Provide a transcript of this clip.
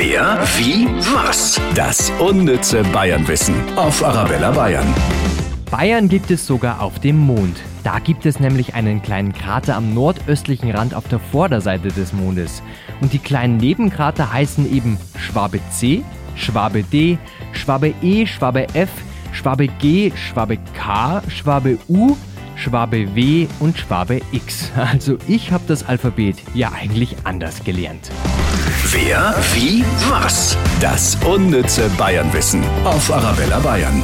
Wer, wie, was? Das unnütze Bayernwissen auf Arabella Bayern. Bayern gibt es sogar auf dem Mond. Da gibt es nämlich einen kleinen Krater am nordöstlichen Rand auf der Vorderseite des Mondes. Und die kleinen Nebenkrater heißen eben Schwabe C, Schwabe D, Schwabe E, Schwabe F, Schwabe G, Schwabe K, Schwabe U, Schwabe W und Schwabe X. Also ich habe das Alphabet ja eigentlich anders gelernt. Wer, wie, was? Das unnütze Bayernwissen auf Arabella Bayern.